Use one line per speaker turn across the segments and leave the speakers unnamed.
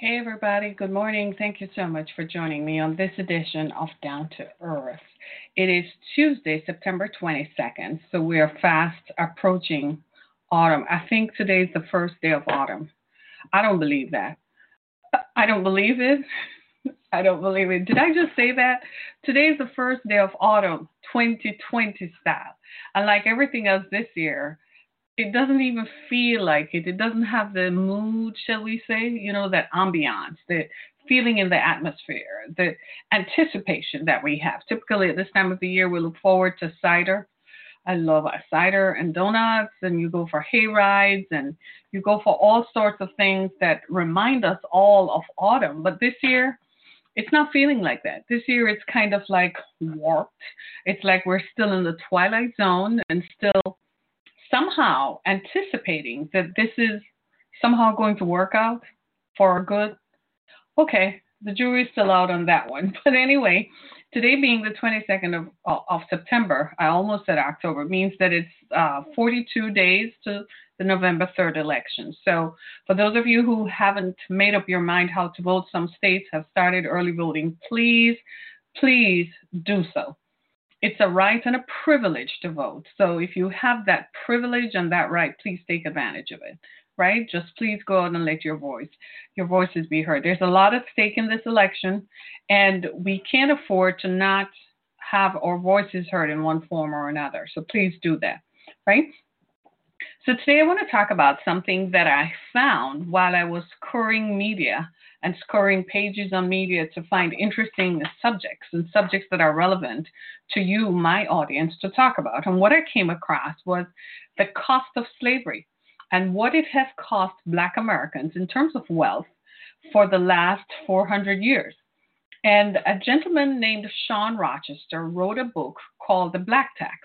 Hey, everybody. Good morning. Thank you so much for joining me on this edition of Down to Earth. It is Tuesday, September 22nd, so we are fast approaching autumn. I think today is the first day of autumn. I don't believe that. I don't believe it. I don't believe it. Did I just say that? Today is the first day of autumn, 2020 style. And like everything else this year, it doesn't even feel like it. It doesn't have the mood, shall we say, you know, that ambiance, the feeling in the atmosphere, the anticipation that we have. Typically at this time of the year, we look forward to cider. I love cider and donuts, and you go for hay rides, and you go for all sorts of things that remind us all of autumn. But this year, it's not feeling like that. This year, it's kind of like warped. It's like we're still in the twilight zone and still somehow anticipating that this is somehow going to work out for our good. Okay, the jury's still out on that one. But anyway, today being the 22nd of, of September, I almost said October, means that it's uh, 42 days to the November 3rd election. So, for those of you who haven't made up your mind how to vote, some states have started early voting. Please, please do so it's a right and a privilege to vote. So if you have that privilege and that right, please take advantage of it. Right? Just please go out and let your voice, your voices be heard. There's a lot at stake in this election, and we can't afford to not have our voices heard in one form or another. So please do that. Right? So today I want to talk about something that I found while I was scouring media and scouring pages on media to find interesting subjects and subjects that are relevant to you, my audience, to talk about. And what I came across was the cost of slavery and what it has cost Black Americans in terms of wealth for the last 400 years. And a gentleman named Shawn Rochester wrote a book called The Black Tax.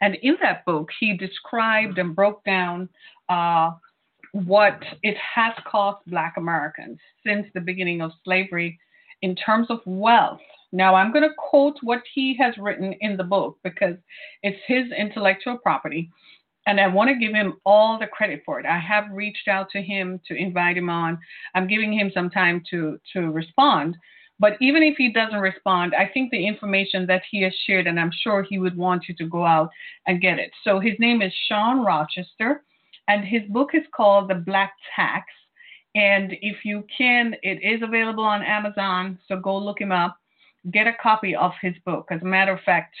And in that book, he described and broke down uh, what it has cost Black Americans since the beginning of slavery in terms of wealth. Now, I'm going to quote what he has written in the book because it's his intellectual property, and I want to give him all the credit for it. I have reached out to him to invite him on. I'm giving him some time to to respond. But even if he doesn't respond, I think the information that he has shared, and I'm sure he would want you to go out and get it. So his name is Shawn Rochester. And his book is called The Black Tax. And if you can, it is available on Amazon. So go look him up. Get a copy of his book. As a matter of fact,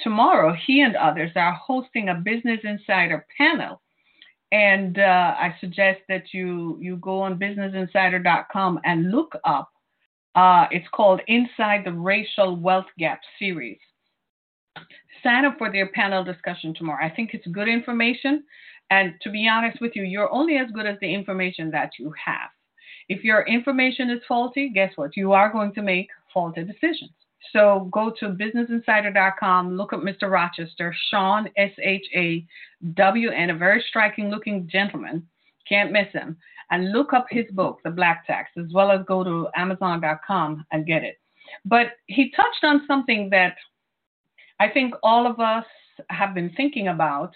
tomorrow he and others are hosting a Business Insider panel. And uh, I suggest that you you go on businessinsider.com and look up. Uh, it's called Inside the Racial Wealth Gap series. Sign up for their panel discussion tomorrow. I think it's good information. And to be honest with you, you're only as good as the information that you have. If your information is faulty, guess what? You are going to make faulty decisions. So go to businessinsider.com, look up Mr. Rochester, Shawn, S H A W N, a very striking looking gentleman. Can't miss him. And look up his book, The Black Tax, as well as go to amazon.com and get it. But he touched on something that I think all of us have been thinking about.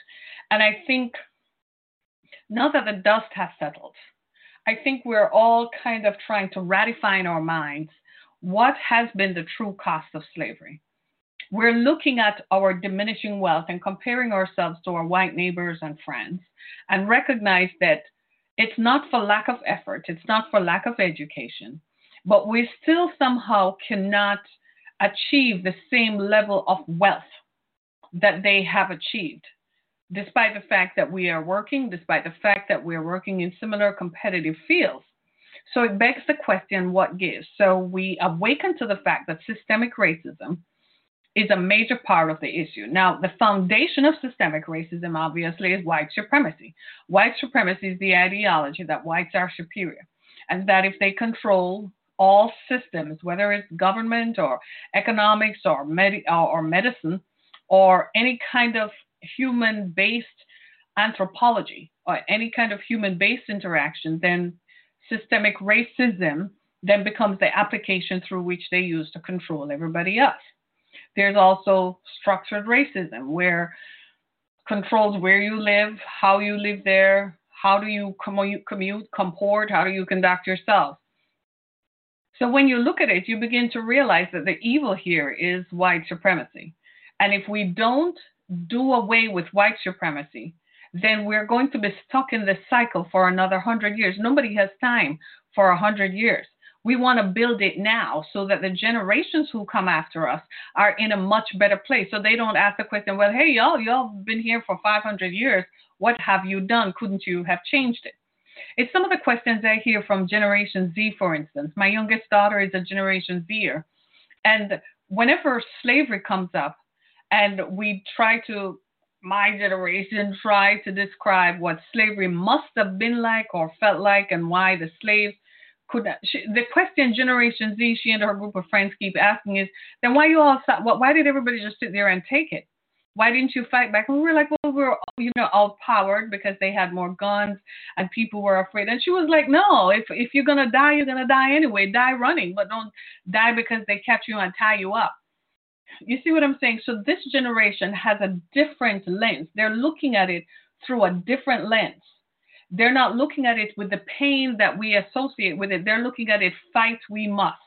And I think now that the dust has settled, I think we're all kind of trying to ratify in our minds what has been the true cost of slavery. We're looking at our diminishing wealth and comparing ourselves to our white neighbors and friends and recognize that it's not for lack of effort, it's not for lack of education, but we still somehow cannot achieve the same level of wealth that they have achieved despite the fact that we are working, despite the fact that we're working in similar competitive fields. So it begs the question what gives? So we awaken to the fact that systemic racism is a major part of the issue. Now, the foundation of systemic racism, obviously, is white supremacy. White supremacy is the ideology that whites are superior, and that if they control all systems, whether it's government or economics or, med- or medicine or any kind of human based anthropology or any kind of human based interaction, then systemic racism then becomes the application through which they use to control everybody else. There's also structured racism, where controls where you live, how you live there, how do you commute, commute, comport, how do you conduct yourself. So when you look at it, you begin to realize that the evil here is white supremacy. And if we don't do away with white supremacy, then we're going to be stuck in this cycle for another hundred years. Nobody has time for a hundred years. We want to build it now so that the generations who come after us are in a much better place. So they don't ask the question, well, hey, y'all, y'all been here for 500 years. What have you done? Couldn't you have changed it? It's some of the questions I hear from Generation Z, for instance. My youngest daughter is a Generation Zer. And whenever slavery comes up and we try to, my generation, try to describe what slavery must have been like or felt like and why the slaves could she, the question Generation Z, she and her group of friends keep asking is, then why you all why did everybody just sit there and take it? Why didn't you fight back? And we were like, well, we are you know outpowered because they had more guns and people were afraid. And she was like, no, if if you're gonna die, you're gonna die anyway. Die running, but don't die because they catch you and tie you up. You see what I'm saying? So this generation has a different lens. They're looking at it through a different lens. They're not looking at it with the pain that we associate with it. They're looking at it, fight we must.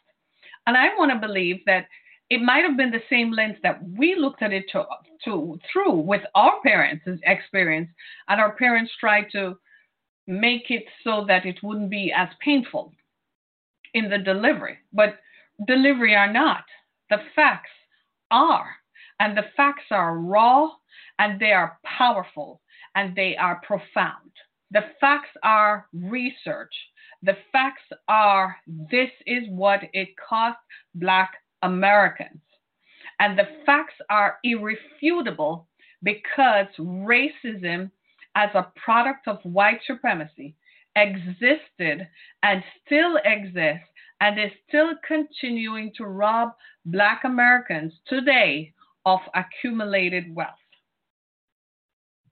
And I want to believe that it might have been the same lens that we looked at it to, to through with our parents' experience, and our parents tried to make it so that it wouldn't be as painful in the delivery. But delivery are not. The facts are. And the facts are raw and they are powerful and they are profound. The facts are research. The facts are this is what it cost Black Americans. And the facts are irrefutable because racism, as a product of white supremacy, existed and still exists and is still continuing to rob Black Americans today of accumulated wealth.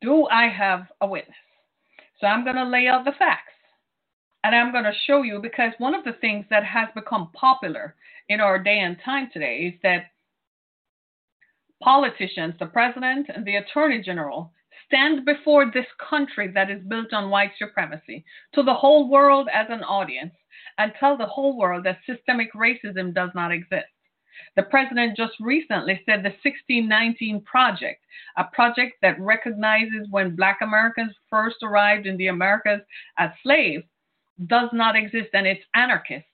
Do I have a witness? So I'm going to lay out the facts. And I'm going to show you because one of the things that has become popular in our day and time today is that politicians, the president and the attorney general, stand before this country that is built on white supremacy to the whole world as an audience and tell the whole world that systemic racism does not exist. The president just recently said the 1619 Project, a project that recognizes when Black Americans first arrived in the Americas as slaves, does not exist and it's anarchist.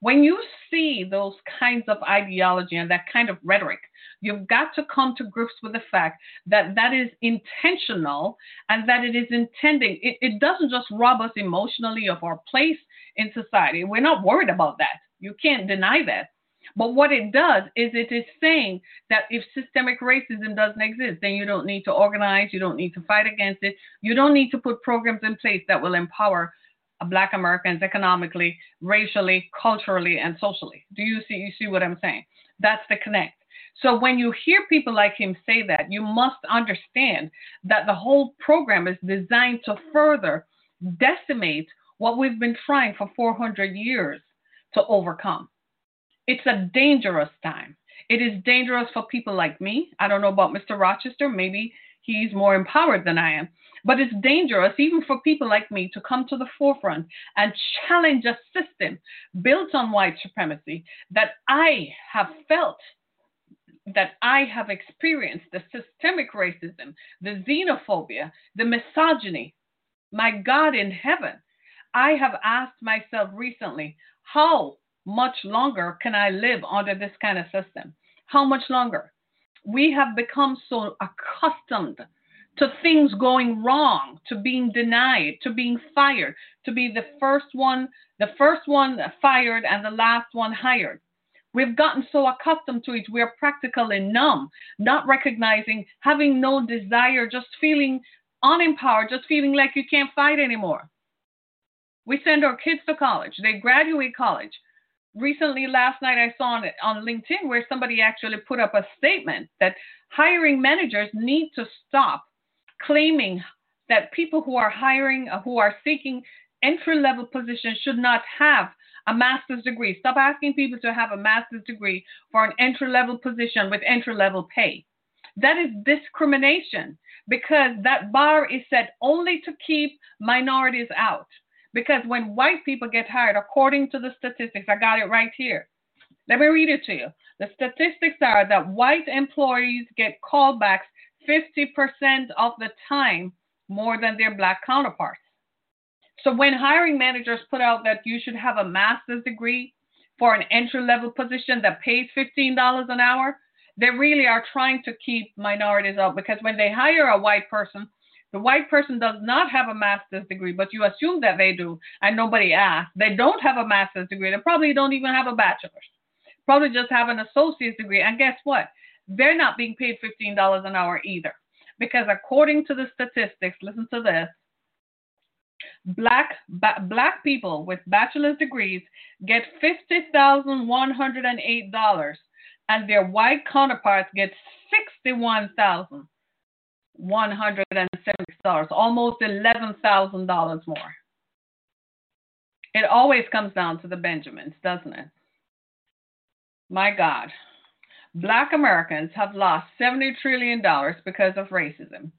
When you see those kinds of ideology and that kind of rhetoric, you've got to come to grips with the fact that that is intentional and that it is intending. It, it doesn't just rob us emotionally of our place in society. We're not worried about that. You can't deny that. But what it does is it is saying that if systemic racism doesn't exist, then you don't need to organize, you don't need to fight against it, you don't need to put programs in place that will empower Black Americans economically, racially, culturally, and socially. Do you see? You see what I'm saying? That's the connect. So when you hear people like him say that, you must understand that the whole program is designed to further decimate what we've been trying for 400 years to overcome. It's a dangerous time. It is dangerous for people like me. I don't know about Mr. Rochester. Maybe he's more empowered than I am. But it's dangerous even for people like me to come to the forefront and challenge a system built on white supremacy that I have felt, that I have experienced the systemic racism, the xenophobia, the misogyny. My God in heaven, I have asked myself recently, how much longer can I live under this kind of system? How much longer? We have become so accustomed to things going wrong, to being denied, to being fired, to be the first one, the first one fired and the last one hired. We've gotten so accustomed to it, we're practically numb, not recognizing, having no desire, just feeling unempowered, just feeling like you can't fight anymore. We send our kids to college, they graduate college. Recently, last night, I saw on, on LinkedIn where somebody actually put up a statement that hiring managers need to stop claiming that people who are hiring, uh, who are seeking entry level positions, should not have a master's degree. Stop asking people to have a master's degree for an entry level position with entry level pay. That is discrimination because that bar is set only to keep minorities out. Because when white people get hired, according to the statistics, I got it right here. Let me read it to you. The statistics are that white employees get callbacks 50% of the time more than their black counterparts. So when hiring managers put out that you should have a master's degree for an entry level position that pays $15 an hour, they really are trying to keep minorities out because when they hire a white person, the white person does not have a master's degree, but you assume that they do, and nobody asks. They don't have a master's degree. They probably don't even have a bachelor's. Probably just have an associate's degree. And guess what? They're not being paid $15 an hour either. Because according to the statistics, listen to this Black ba- black people with bachelor's degrees get fifty thousand one hundred and eight dollars, and their white counterparts get sixty one thousand one hundred and seventy dollars, almost eleven thousand dollars more. It always comes down to the Benjamins, doesn't it? My God. Black Americans have lost $70 trillion because of racism.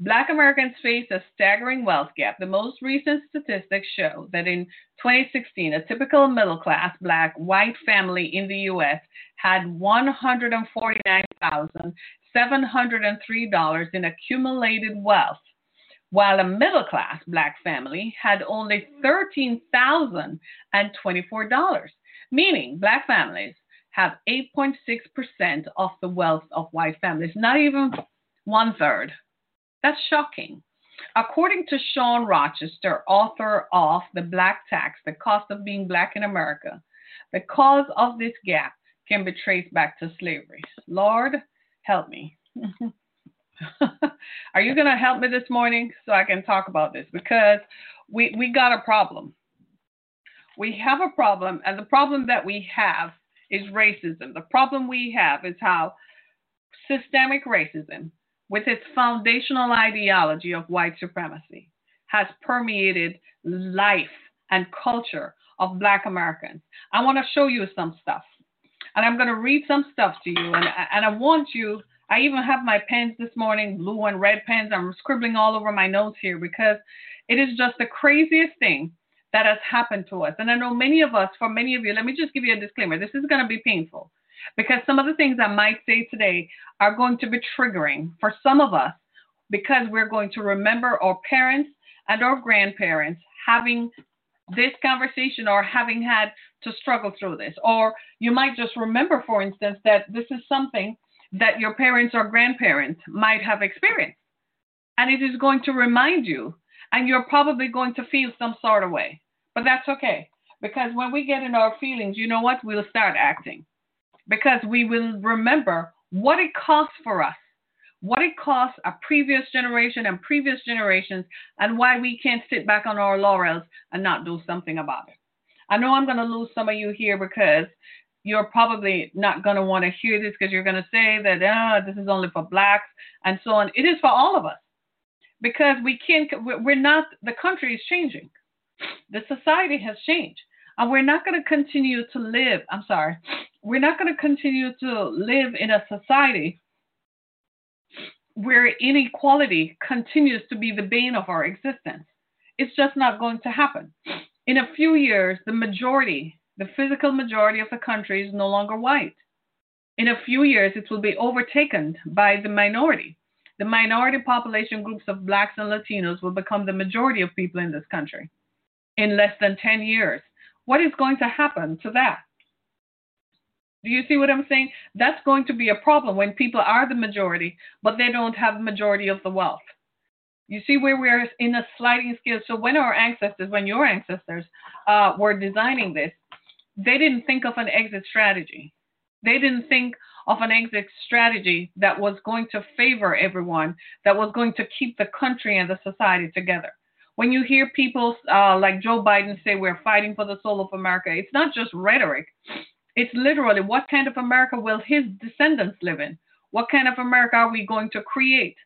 Black Americans face a staggering wealth gap. The most recent statistics show that in 2016, a typical middle class black white family in the U.S. had $149,703 in accumulated wealth, while a middle class black family had only $13,024, meaning black families have 8.6% of the wealth of white families, not even one third. That's shocking. According to Shawn Rochester, author of The Black Tax The Cost of Being Black in America, the cause of this gap can be traced back to slavery. Lord, help me. Are you going to help me this morning so I can talk about this? Because we, we got a problem. We have a problem, and the problem that we have is racism. The problem we have is how systemic racism with its foundational ideology of white supremacy, has permeated life and culture of Black Americans. I want to show you some stuff. And I'm going to read some stuff to you. And, and I want you, I even have my pens this morning, blue and red pens. I'm scribbling all over my notes here because it is just the craziest thing that has happened to us. And I know many of us, for many of you, let me just give you a disclaimer this is going to be painful because some of the things I might say today are going to be triggering for some of us because we're going to remember our parents and our grandparents having this conversation or having had to struggle through this. Or you might just remember, for instance, that this is something that your parents or grandparents might have experienced. And it is going to remind you, and you're probably going to feel some sort of way. But that's okay. Because when we get in our feelings, you know what? We'll start acting because we will remember what it costs for us, what it costs a previous generation and previous generations, and why we can't sit back on our laurels and not do something about it. I know I'm going to lose some of you here because you're probably not going to want to hear this because you're going to say that oh, this is only for blacks and so on. It is for all of us because we can't, we're not, the country is changing. The society has changed. And we're not going to continue to live, I'm sorry, we're not going to continue to live in a society where inequality continues to be the bane of our existence. It's just not going to happen. In a few years, the majority, the physical majority of the country is no longer white. In a few years, it will be overtaken by the minority. The minority population groups of blacks and Latinos will become the majority of people in this country in less than 10 years. What is going to happen to that? Do you see what I'm saying? That's going to be a problem when people are the majority, but they don't have the majority of the wealth. You see where we're in a sliding scale. So when our ancestors, when your ancestors uh, were designing this, they didn't think of an exit strategy. They didn't think of an exit strategy that was going to favor everyone, that was going to keep the country and the society together. When you hear people uh, like Joe Biden say we're fighting for the soul of America, it's not just rhetoric. It's literally what kind of America will his descendants live in? What kind of America are we going to create?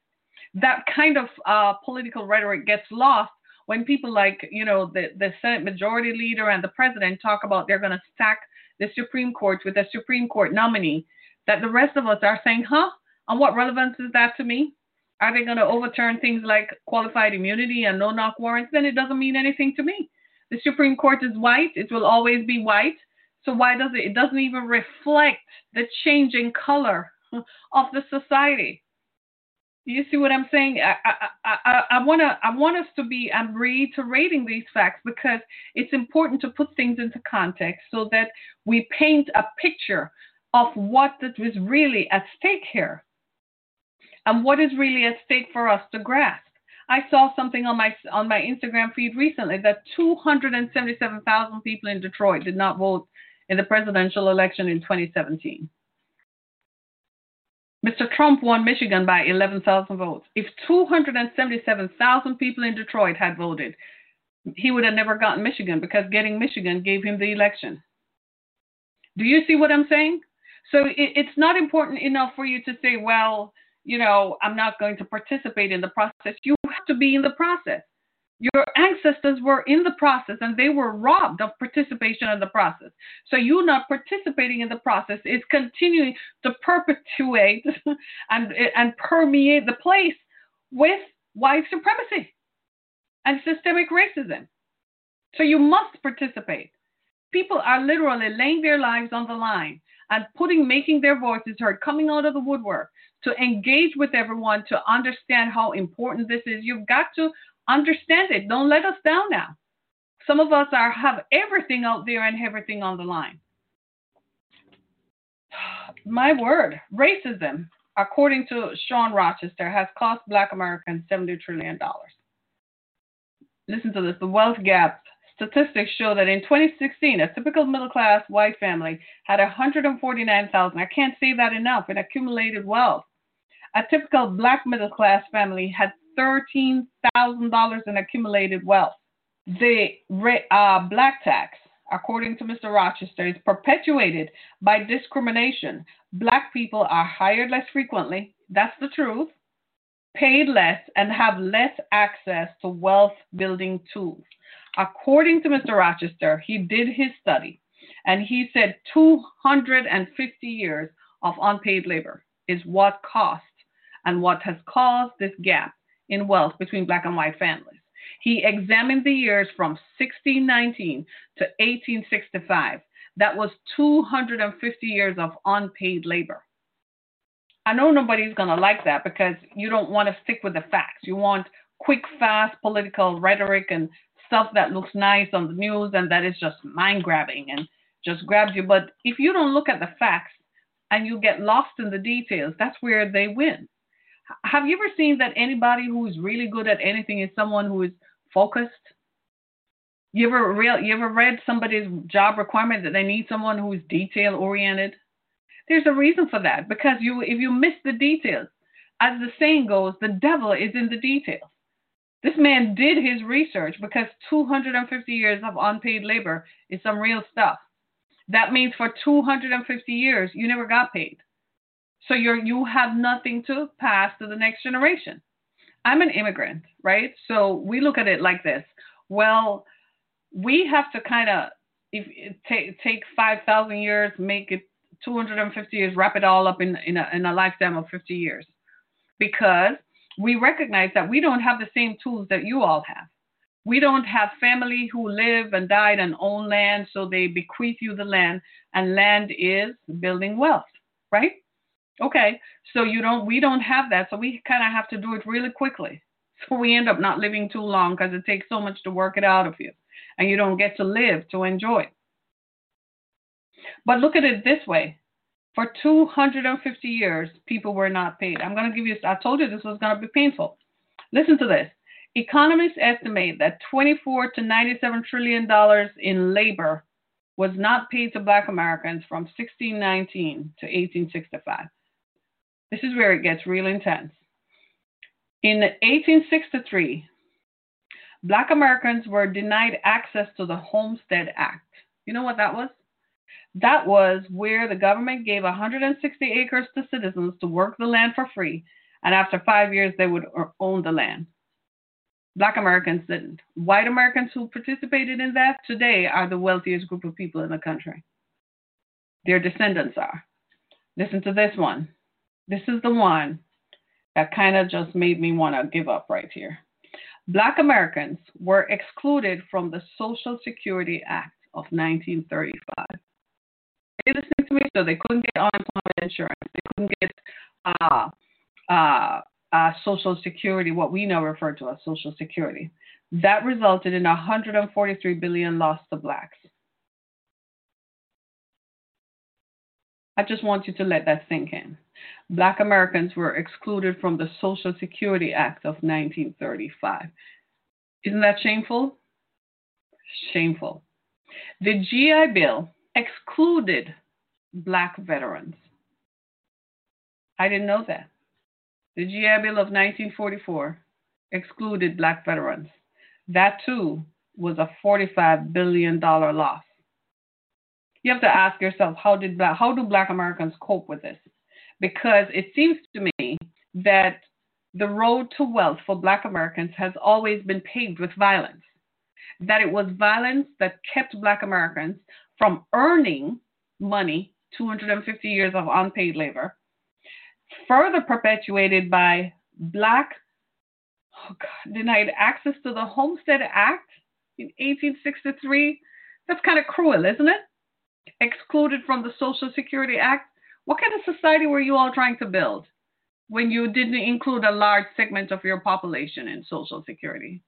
That kind of uh, political rhetoric gets lost when people like, you know, the, the Senate Majority Leader and the President talk about they're going to stack the Supreme Court with a Supreme Court nominee, that the rest of us are saying, huh? And what relevance is that to me? Are they going to overturn things like qualified immunity and no knock warrants? Then it doesn't mean anything to me. The Supreme Court is white, it will always be white. So why does it? It doesn't even reflect the changing color of the society. You see what I'm saying? I, I, I, I want to I want us to be. I'm reiterating these facts because it's important to put things into context so that we paint a picture of what is really at stake here, and what is really at stake for us to grasp. I saw something on my on my Instagram feed recently that 277,000 people in Detroit did not vote in the presidential election in 2017. Mr. Trump won Michigan by 11,000 votes. If 277,000 people in Detroit had voted, he would have never gotten Michigan because getting Michigan gave him the election. Do you see what I'm saying? So it, it's not important enough for you to say, well, you know, I'm not going to participate in the process. You have to be in the process. Your ancestors were in the process and they were robbed of participation in the process. So you not participating in the process is continuing to perpetuate and, and permeate the place with white supremacy and systemic racism. So you must participate. People are literally laying their lives on the line and putting, making their voices heard, coming out of the woodwork to engage with everyone to understand how important this is. You've got to Understand it. Don't let us down now. Some of us are have everything out there and everything on the line. My word, racism, according to Shawn Rochester, has cost black Americans $70 trillion. Listen to this the wealth gap statistics show that in 2016, a typical middle class white family had 149,000. I can't say that enough in accumulated wealth. A typical black middle class family had $13,000 in accumulated wealth. The uh, black tax, according to Mr. Rochester, is perpetuated by discrimination. Black people are hired less frequently. That's the truth. Paid less and have less access to wealth building tools. According to Mr. Rochester, he did his study and he said 250 years of unpaid labor is what cost and what has caused this gap in wealth between black and white families. He examined the years from 1619 to 1865. That was 250 years of unpaid labor. I know nobody's going to like that because you don't want to stick with the facts. You want quick, fast political rhetoric and stuff that looks nice on the news and that is just mind grabbing and just grabs you. But if you don't look at the facts and you get lost in the details, that's where they win have you ever seen that anybody who is really good at anything is someone who is focused? You ever real you ever read somebody's job requirement that they need someone who is detail oriented? There's a reason for that because you if you miss the details, as the saying goes, the devil is in the details. This man did his research because 250 years of unpaid labor is some real stuff. That means for 250 years you never got paid. So you're you have nothing to pass to the next generation. I'm an immigrant, right? So we look at it like this. Well, we have to kind of if take take 5,000 years, make it 250 years, wrap it all up in in a, in a lifetime of 50 years, because we recognize that we don't have the same tools that you all have. We don't have family who live and died and own land, so they bequeath you the land, and land is building wealth, right? Okay, so you don't, we don't have that, so we kind of have to do it really quickly. So we end up not living too long because it takes so much to work it out of you, and you don't get to live to enjoy it. But look at it this way: for 250 years, people were not paid. I'm going to give you. I told you this was going to be painful. Listen to this. Economists estimate that 24 to 97 trillion dollars in labor was not paid to black Americans from 1619 to 1865. This is where it gets real intense. In 1863, black Americans were denied access to the Homestead Act. You know what that was? That was where the government gave 160 acres to citizens to work the land for free, and after five years, they would own the land. Black Americans didn't. White Americans who participated in that today are the wealthiest group of people in the country. Their descendants are. Listen to this one. This is the one that kind of just made me want to give up right here. Black Americans were excluded from the Social Security Act of 1935. Are you listening to me? So they couldn't get unemployment insurance. They couldn't get uh, uh, uh, Social Security, what we now refer to as Social Security. That resulted in 143 billion lost to blacks. I just want you to let that sink in. Black Americans were excluded from the Social Security Act of 1935. Isn't that shameful? Shameful. The GI Bill excluded black veterans. I didn't know that. The GI Bill of 1944 excluded black veterans. That too was a $45 billion loss. You have to ask yourself, how did black, how do black Americans cope with this? Because it seems to me that the road to wealth for black Americans has always been paved with violence. That it was violence that kept black Americans from earning money, 250 years of unpaid labor, further perpetuated by black oh God, denied access to the Homestead Act in 1863. That's kind of cruel, isn't it? Excluded from the Social Security Act. What kind of society were you all trying to build when you didn't include a large segment of your population in Social Security?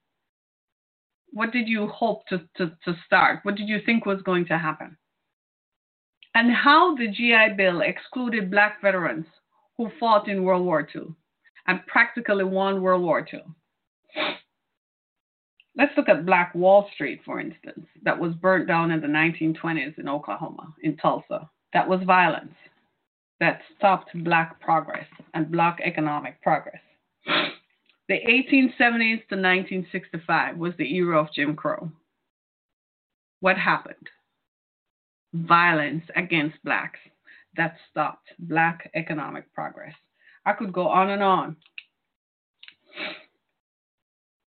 What did you hope to, to, to start? What did you think was going to happen? And how the GI Bill excluded black veterans who fought in World War II and practically won World War II. Let's look at Black Wall Street, for instance, that was burnt down in the 1920s in Oklahoma, in Tulsa. That was violence that stopped Black progress and Black economic progress. The 1870s to 1965 was the era of Jim Crow. What happened? Violence against Blacks that stopped Black economic progress. I could go on and on.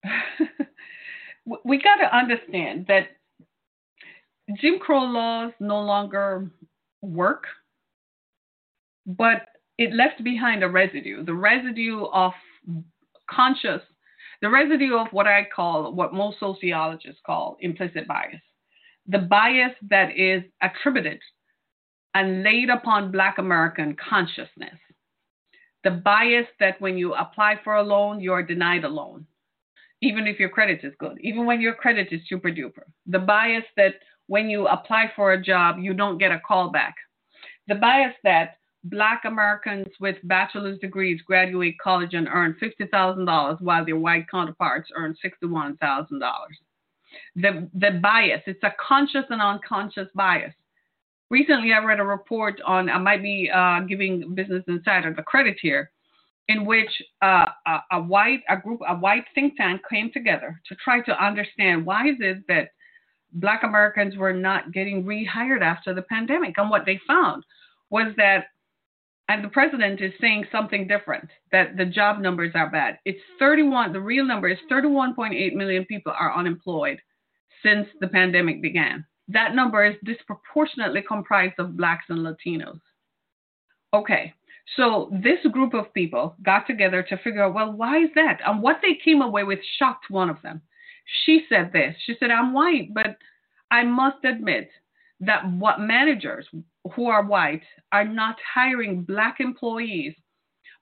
we got to understand that Jim Crow laws no longer work, but it left behind a residue, the residue of conscious, the residue of what I call, what most sociologists call implicit bias. The bias that is attributed and laid upon Black American consciousness. The bias that when you apply for a loan, you are denied a loan, even if your credit is good, even when your credit is super duper. The bias that when you apply for a job, you don't get a call back. The bias that Black Americans with bachelor's degrees graduate college and earn $50,000 while their white counterparts earn $61,000. The, the bias, it's a conscious and unconscious bias recently I read a report on, I might be uh, giving Business Insider the credit here, in which uh, a, a, white a group a white think tank came together to try to understand why is it that Black Americans were not getting rehired after the pandemic, and what they found was that. And the president is saying something different that the job numbers are bad. It's 31, the real number is 31.8 million people are unemployed since the pandemic began that number is disproportionately comprised of blacks and Latinos. Okay, so this group of people got together to figure out, well, why is that? And what they came away with shocked one of them. She said this. She said, I'm white, but I must admit that what managers who are white are not hiring black employees,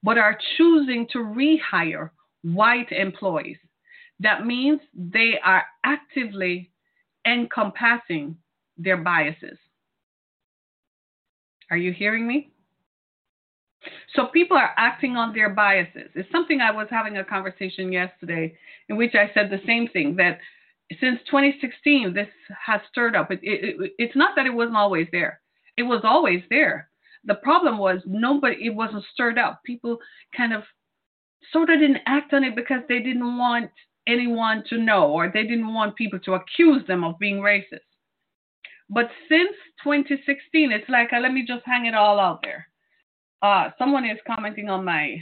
but are choosing to rehire white employees. That means they are actively encompassing their biases. Are you hearing me? So people are acting on their biases. It's something I was having a conversation yesterday in which I said the same thing that since 2016, this has stirred up. It, it, it, it's not that it wasn't always there, it was always there. The problem was nobody, it wasn't stirred up. People kind of sort of didn't act on it because they didn't want anyone to know or they didn't want people to accuse them of being racist. But since 2016, it's like, uh, let me just hang it all out there. Uh, someone is commenting on my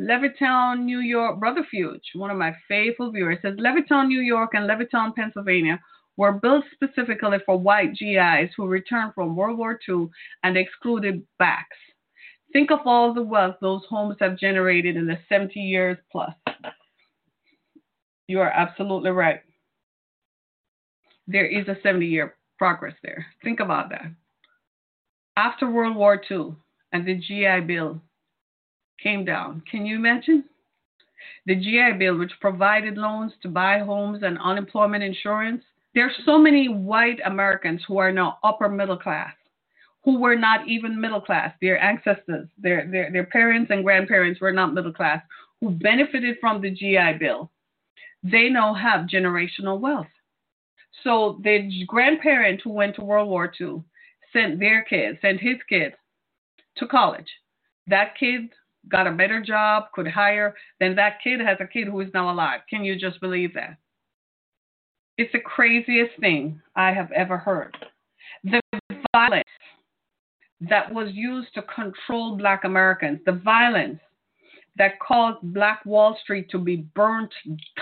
Levittown, New York, Brother Fuge, one of my faithful viewers, says Levittown, New York, and Levittown, Pennsylvania were built specifically for white GIs who returned from World War II and excluded blacks. Think of all the wealth those homes have generated in the 70 years plus. You are absolutely right. There is a 70 year progress there. Think about that. After World War II and the GI Bill came down, can you imagine? The GI Bill, which provided loans to buy homes and unemployment insurance, there are so many white Americans who are now upper middle class, who were not even middle class. Their ancestors, their, their, their parents and grandparents were not middle class, who benefited from the GI Bill. They now have generational wealth. So the grandparent who went to World War II sent their kids, sent his kids to college. That kid got a better job, could hire, then that kid has a kid who is now alive. Can you just believe that? It's the craziest thing I have ever heard. The violence that was used to control black Americans, the violence that caused Black Wall Street to be burnt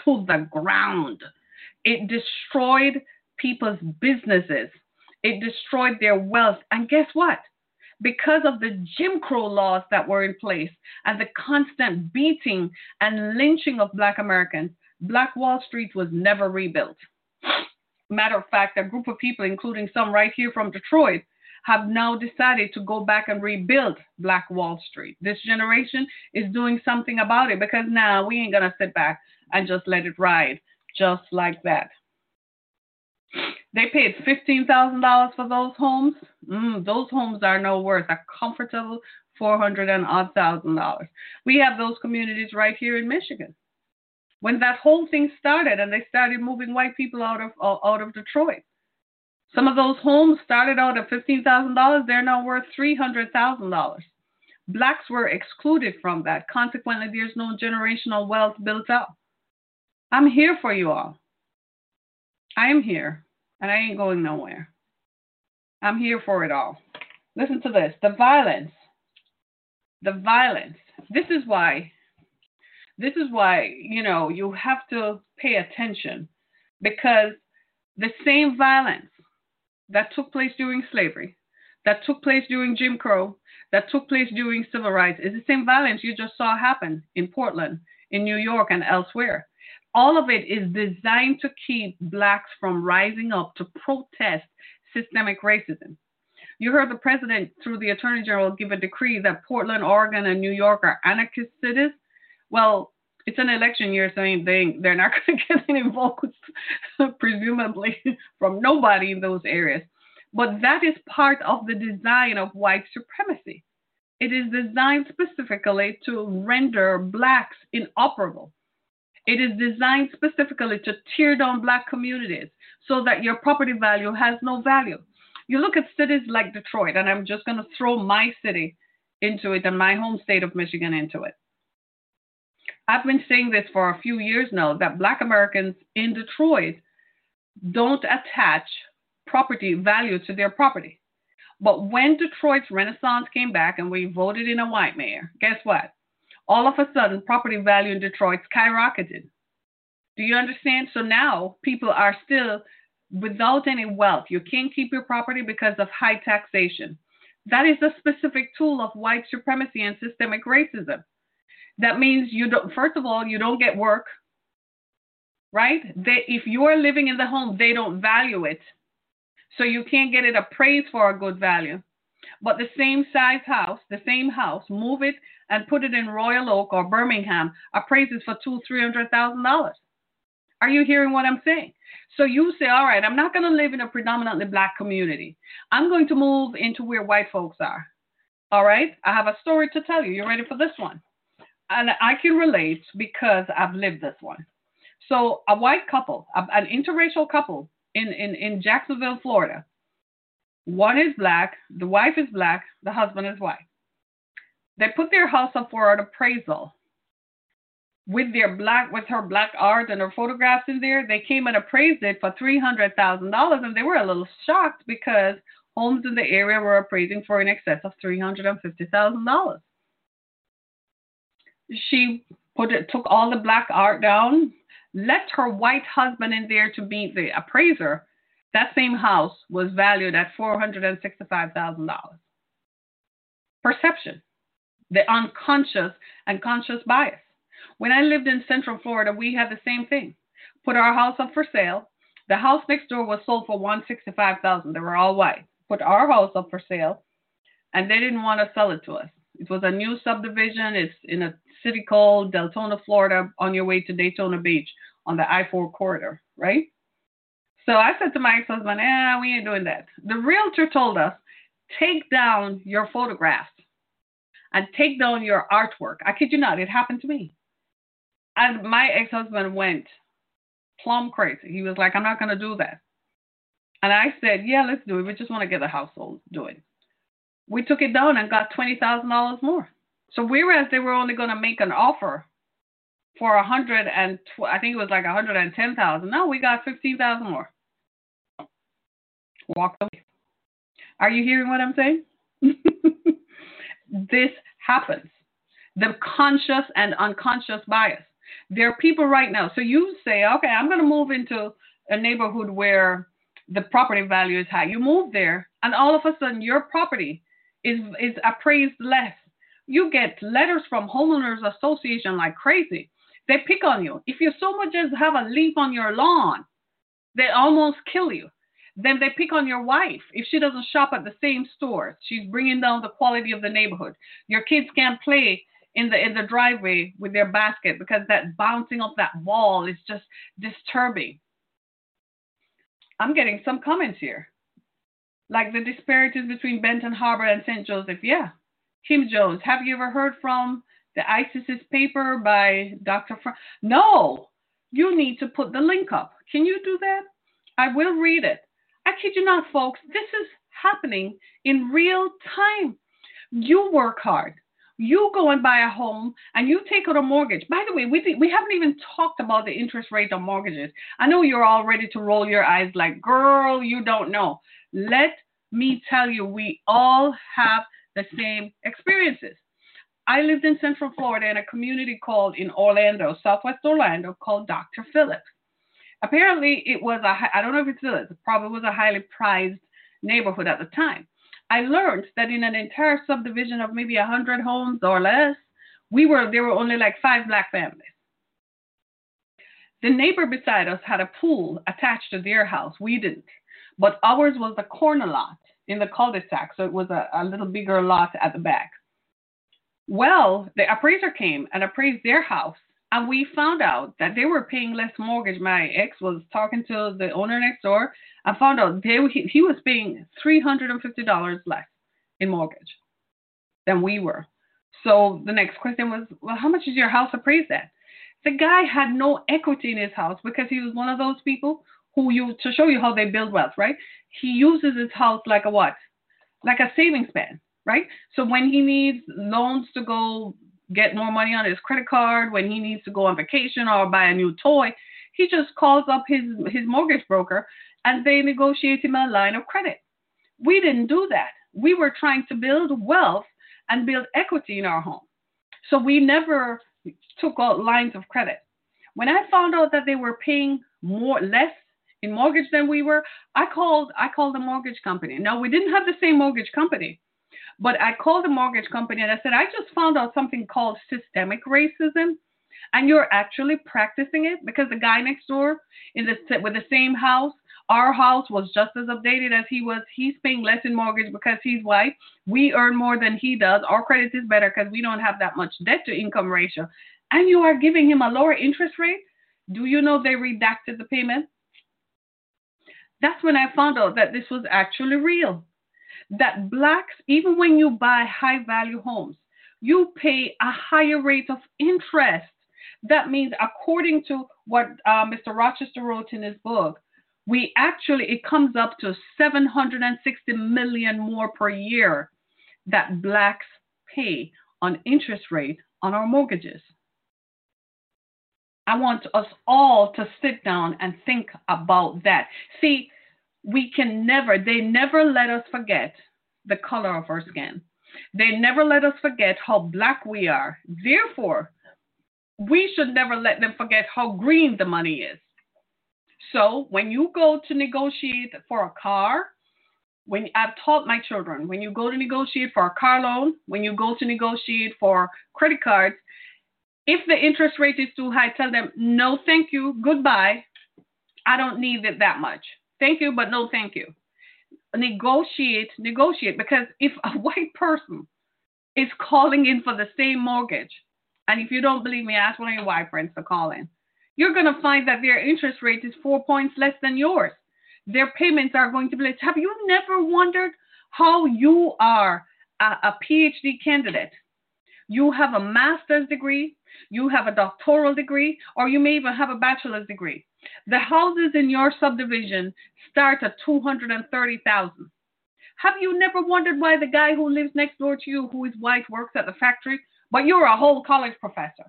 to the ground. It destroyed people's businesses. It destroyed their wealth. And guess what? Because of the Jim Crow laws that were in place and the constant beating and lynching of Black Americans, Black Wall Street was never rebuilt. Matter of fact, a group of people, including some right here from Detroit, have now decided to go back and rebuild Black Wall Street. This generation is doing something about it because now we ain't going to sit back and just let it ride just like that. They paid $15,000 for those homes. Mm, those homes are no worth a comfortable 400 and odd thousand dollars. We have those communities right here in Michigan. When that whole thing started and they started moving white people out of out of Detroit, some of those homes started out at $15,000. They're now worth $300,000. Blacks were excluded from that. Consequently, there's no generational wealth built up. I'm here for you all. I am here, and I ain't going nowhere. I'm here for it all. Listen to this the violence. The violence. This is why, this is why, you know, you have to pay attention because the same violence that took place during slavery, that took place during Jim Crow, that took place during civil rights is the same violence you just saw happen in Portland, in New York, and elsewhere. All of it is designed to keep blacks from rising up to protest systemic racism. You heard the president, through the attorney general, give a decree that Portland, Oregon, and New York are anarchist cities. Well, it's an election year, so they, they're not going to get any votes, presumably, from nobody in those areas. But that is part of the design of white supremacy. It is designed specifically to render blacks inoperable. It is designed specifically to tear down black communities so that your property value has no value. You look at cities like Detroit, and I'm just going to throw my city into it and my home state of Michigan into it. I've been saying this for a few years now that Black Americans in Detroit don't attach property value to their property. But when Detroit's Renaissance came back and we voted in a white mayor, guess what? All of a sudden, property value in Detroit skyrocketed. Do you understand? So now people are still without any wealth. You can't keep your property because of high taxation. That is a specific tool of white supremacy and systemic racism. That means you don't, first of all, you don't get work, right? They, if you are living in the home, they don't value it. So you can't get it appraised for a good value. But the same size house, the same house, move it and put it in Royal Oak or Birmingham, appraises for two, three hundred thousand dollars. Are you hearing what I'm saying? So you say, all right, I'm not going to live in a predominantly black community. I'm going to move into where white folks are. All right, I have a story to tell you. You ready for this one? and I can relate because I've lived this one. So a white couple, an interracial couple in, in, in Jacksonville, Florida. One is black, the wife is black, the husband is white. They put their house up for an appraisal with their black with her black art and her photographs in there. They came and appraised it for three hundred thousand dollars, and they were a little shocked because homes in the area were appraising for in excess of three hundred and fifty thousand dollars. She put it, took all the black art down, left her white husband in there to meet the appraiser. That same house was valued at four hundred and sixty-five thousand dollars. Perception, the unconscious and conscious bias. When I lived in Central Florida, we had the same thing. Put our house up for sale. The house next door was sold for one sixty-five thousand. They were all white. Put our house up for sale, and they didn't want to sell it to us. It was a new subdivision. It's in a city called Deltona, Florida, on your way to Daytona Beach on the I-4 corridor, right? So I said to my ex-husband, "Yeah, we ain't doing that." The realtor told us, "Take down your photographs and take down your artwork." I kid you not, it happened to me. And my ex-husband went plumb crazy. He was like, "I'm not going to do that." And I said, "Yeah, let's do it. We just want to get a household doing." We took it down and got twenty thousand dollars more. So whereas they were only going to make an offer for a hundred and tw- I think it was like a hundred and ten thousand. No, we got fifteen thousand more. Walked away. Are you hearing what I'm saying? this happens. The conscious and unconscious bias. There are people right now. So you say, okay, I'm going to move into a neighborhood where the property value is high. You move there, and all of a sudden your property is is appraised less. You get letters from homeowners association like crazy. They pick on you. If you so much as have a leaf on your lawn, they almost kill you. Then they pick on your wife if she doesn't shop at the same store. She's bringing down the quality of the neighborhood. Your kids can't play in the in the driveway with their basket because that bouncing off that wall is just disturbing. I'm getting some comments here. Like the disparities between Benton Harbor and St. Joseph. Yeah. Kim Jones, have you ever heard from the ISIS's paper by Dr. Fr- no, you need to put the link up. Can you do that? I will read it. Kid you not, folks. This is happening in real time. You work hard. You go and buy a home and you take out a mortgage. By the way, we, we haven't even talked about the interest rate on mortgages. I know you're all ready to roll your eyes like, girl, you don't know. Let me tell you, we all have the same experiences. I lived in Central Florida in a community called in Orlando, Southwest Orlando, called Dr. Phillips. Apparently, it was a, I don't know if it still is, it probably was a highly prized neighborhood at the time. I learned that in an entire subdivision of maybe 100 homes or less, we were there were only like five black families. The neighbor beside us had a pool attached to their house. We didn't. But ours was the corner lot in the cul-de-sac, so it was a, a little bigger lot at the back. Well, the appraiser came and appraised their house, and we found out that they were paying less mortgage. My ex was talking to the owner next door I found out they, he, he was paying $350 less in mortgage than we were. So the next question was, well, how much is your house appraised at? The guy had no equity in his house because he was one of those people who you to show you how they build wealth, right? He uses his house like a what? Like a savings plan right? So when he needs loans to go get more money on his credit card, when he needs to go on vacation or buy a new toy, he just calls up his his mortgage broker and they negotiate him a line of credit. We didn't do that. We were trying to build wealth and build equity in our home. So we never took out lines of credit. When I found out that they were paying more less in mortgage than we were, I called I called the mortgage company. Now we didn't have the same mortgage company, but I called the mortgage company and I said, I just found out something called systemic racism. And you're actually practicing it because the guy next door in the with the same house, our house was just as updated as he was. He's paying less in mortgage because he's white. We earn more than he does. Our credit is better because we don't have that much debt to income ratio. And you are giving him a lower interest rate. Do you know they redacted the payment? That's when I found out that this was actually real that blacks, even when you buy high value homes, you pay a higher rate of interest. That means, according to what uh, Mr. Rochester wrote in his book, we actually, it comes up to 760 million more per year that blacks pay on interest rate on our mortgages. I want us all to sit down and think about that. See, we can never, they never let us forget the color of our skin. They never let us forget how black we are. Therefore, we should never let them forget how green the money is. So when you go to negotiate for a car, when I've taught my children, when you go to negotiate for a car loan, when you go to negotiate for credit cards, if the interest rate is too high, tell them, no, thank you, goodbye. I don't need it that much. Thank you, but no, thank you. Negotiate, negotiate, because if a white person is calling in for the same mortgage, and if you don't believe me, ask one of your white friends to call in. You're going to find that their interest rate is four points less than yours. Their payments are going to be less. Have you never wondered how you are a, a PhD candidate? You have a master's degree, you have a doctoral degree, or you may even have a bachelor's degree. The houses in your subdivision start at 230,000. Have you never wondered why the guy who lives next door to you, who is white, works at the factory, but you're a whole college professor?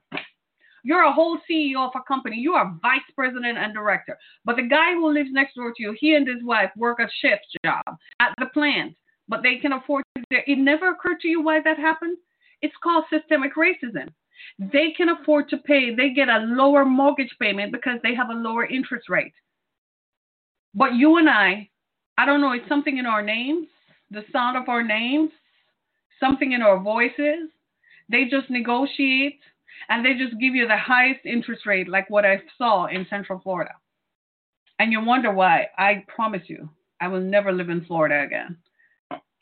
You're a whole CEO of a company. You are vice president and director. But the guy who lives next door to you, he and his wife work a shift job at the plant, but they can afford to. It never occurred to you why that happened? It's called systemic racism. They can afford to pay, they get a lower mortgage payment because they have a lower interest rate. But you and I, I don't know, it's something in our names, the sound of our names, something in our voices. They just negotiate and they just give you the highest interest rate, like what I saw in Central Florida. And you wonder why. I promise you, I will never live in Florida again.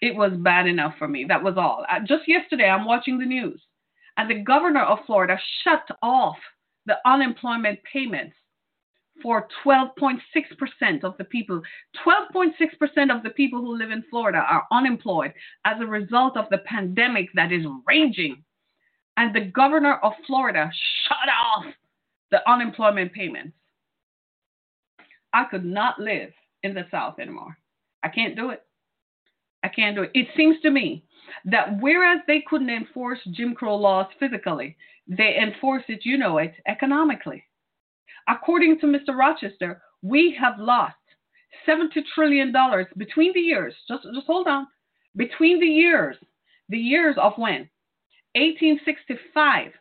It was bad enough for me. That was all. Just yesterday, I'm watching the news and the governor of Florida shut off the unemployment payments for 12.6% of the people. 12.6% of the people who live in Florida are unemployed as a result of the pandemic that is raging. And the governor of Florida shut off the unemployment payments. I could not live in the South anymore. I can't do it. I can't do it. It seems to me that whereas they couldn't enforce Jim Crow laws physically, they enforce it, you know it, economically. According to Mr. Rochester, we have lost $70 trillion between the years, just, just hold on, between the years, the years of when? 1865,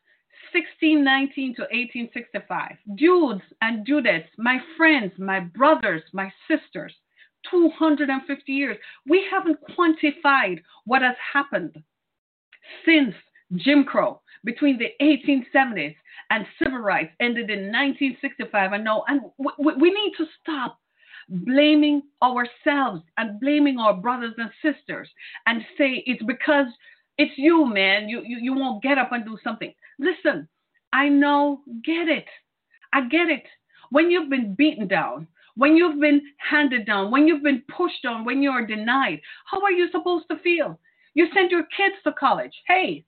1619 to 1865. Dudes and dudettes, my friends, my brothers, my sisters, 250 years. We haven't quantified what has happened since Jim Crow between the 1870s and civil rights ended in 1965. I know, and we, we need to stop blaming ourselves and blaming our brothers and sisters and say it's because it's you, man. You, you, you won't get up and do something. Listen, I know, get it. I get it. When you've been beaten down, when you've been handed down, when you've been pushed on, when you're denied, how are you supposed to feel? You send your kids to college. Hey,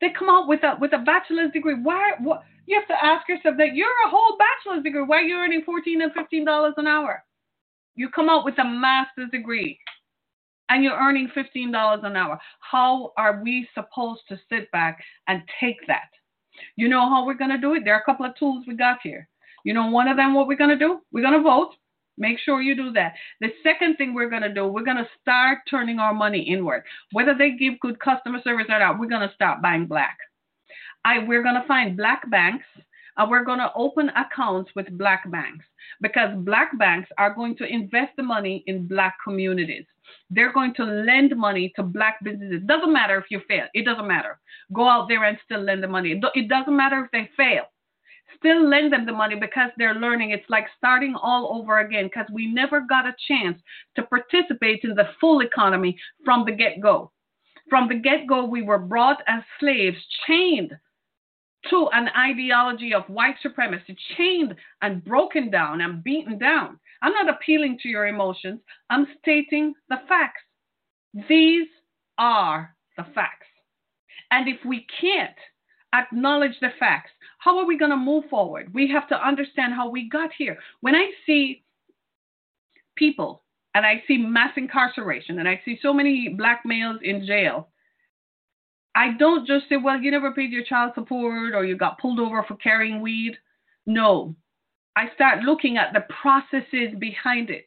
they come out with a with a bachelor's degree. Why? What? You have to ask yourself that you're a whole bachelor's degree. Why are you earning fourteen and fifteen dollars an hour? You come out with a master's degree, and you're earning fifteen dollars an hour. How are we supposed to sit back and take that? You know how we're gonna do it? There are a couple of tools we got here. You know, one of them, what we're going to do? We're going to vote. Make sure you do that. The second thing we're going to do, we're going to start turning our money inward. Whether they give good customer service or not, we're going to stop buying black. I, we're going to find black banks and we're going to open accounts with black banks because black banks are going to invest the money in black communities. They're going to lend money to black businesses. It doesn't matter if you fail. It doesn't matter. Go out there and still lend the money. It doesn't matter if they fail still lend them the money because they're learning. It's like starting all over again because we never got a chance to participate in the full economy from the get go. From the get go, we were brought as slaves, chained to an ideology of white supremacy, chained and broken down and beaten down. I'm not appealing to your emotions, I'm stating the facts. These are the facts. And if we can't acknowledge the facts. How are we going to move forward? We have to understand how we got here. When I see people and I see mass incarceration and I see so many black males in jail, I don't just say, well, you never paid your child support or you got pulled over for carrying weed. No. I start looking at the processes behind it.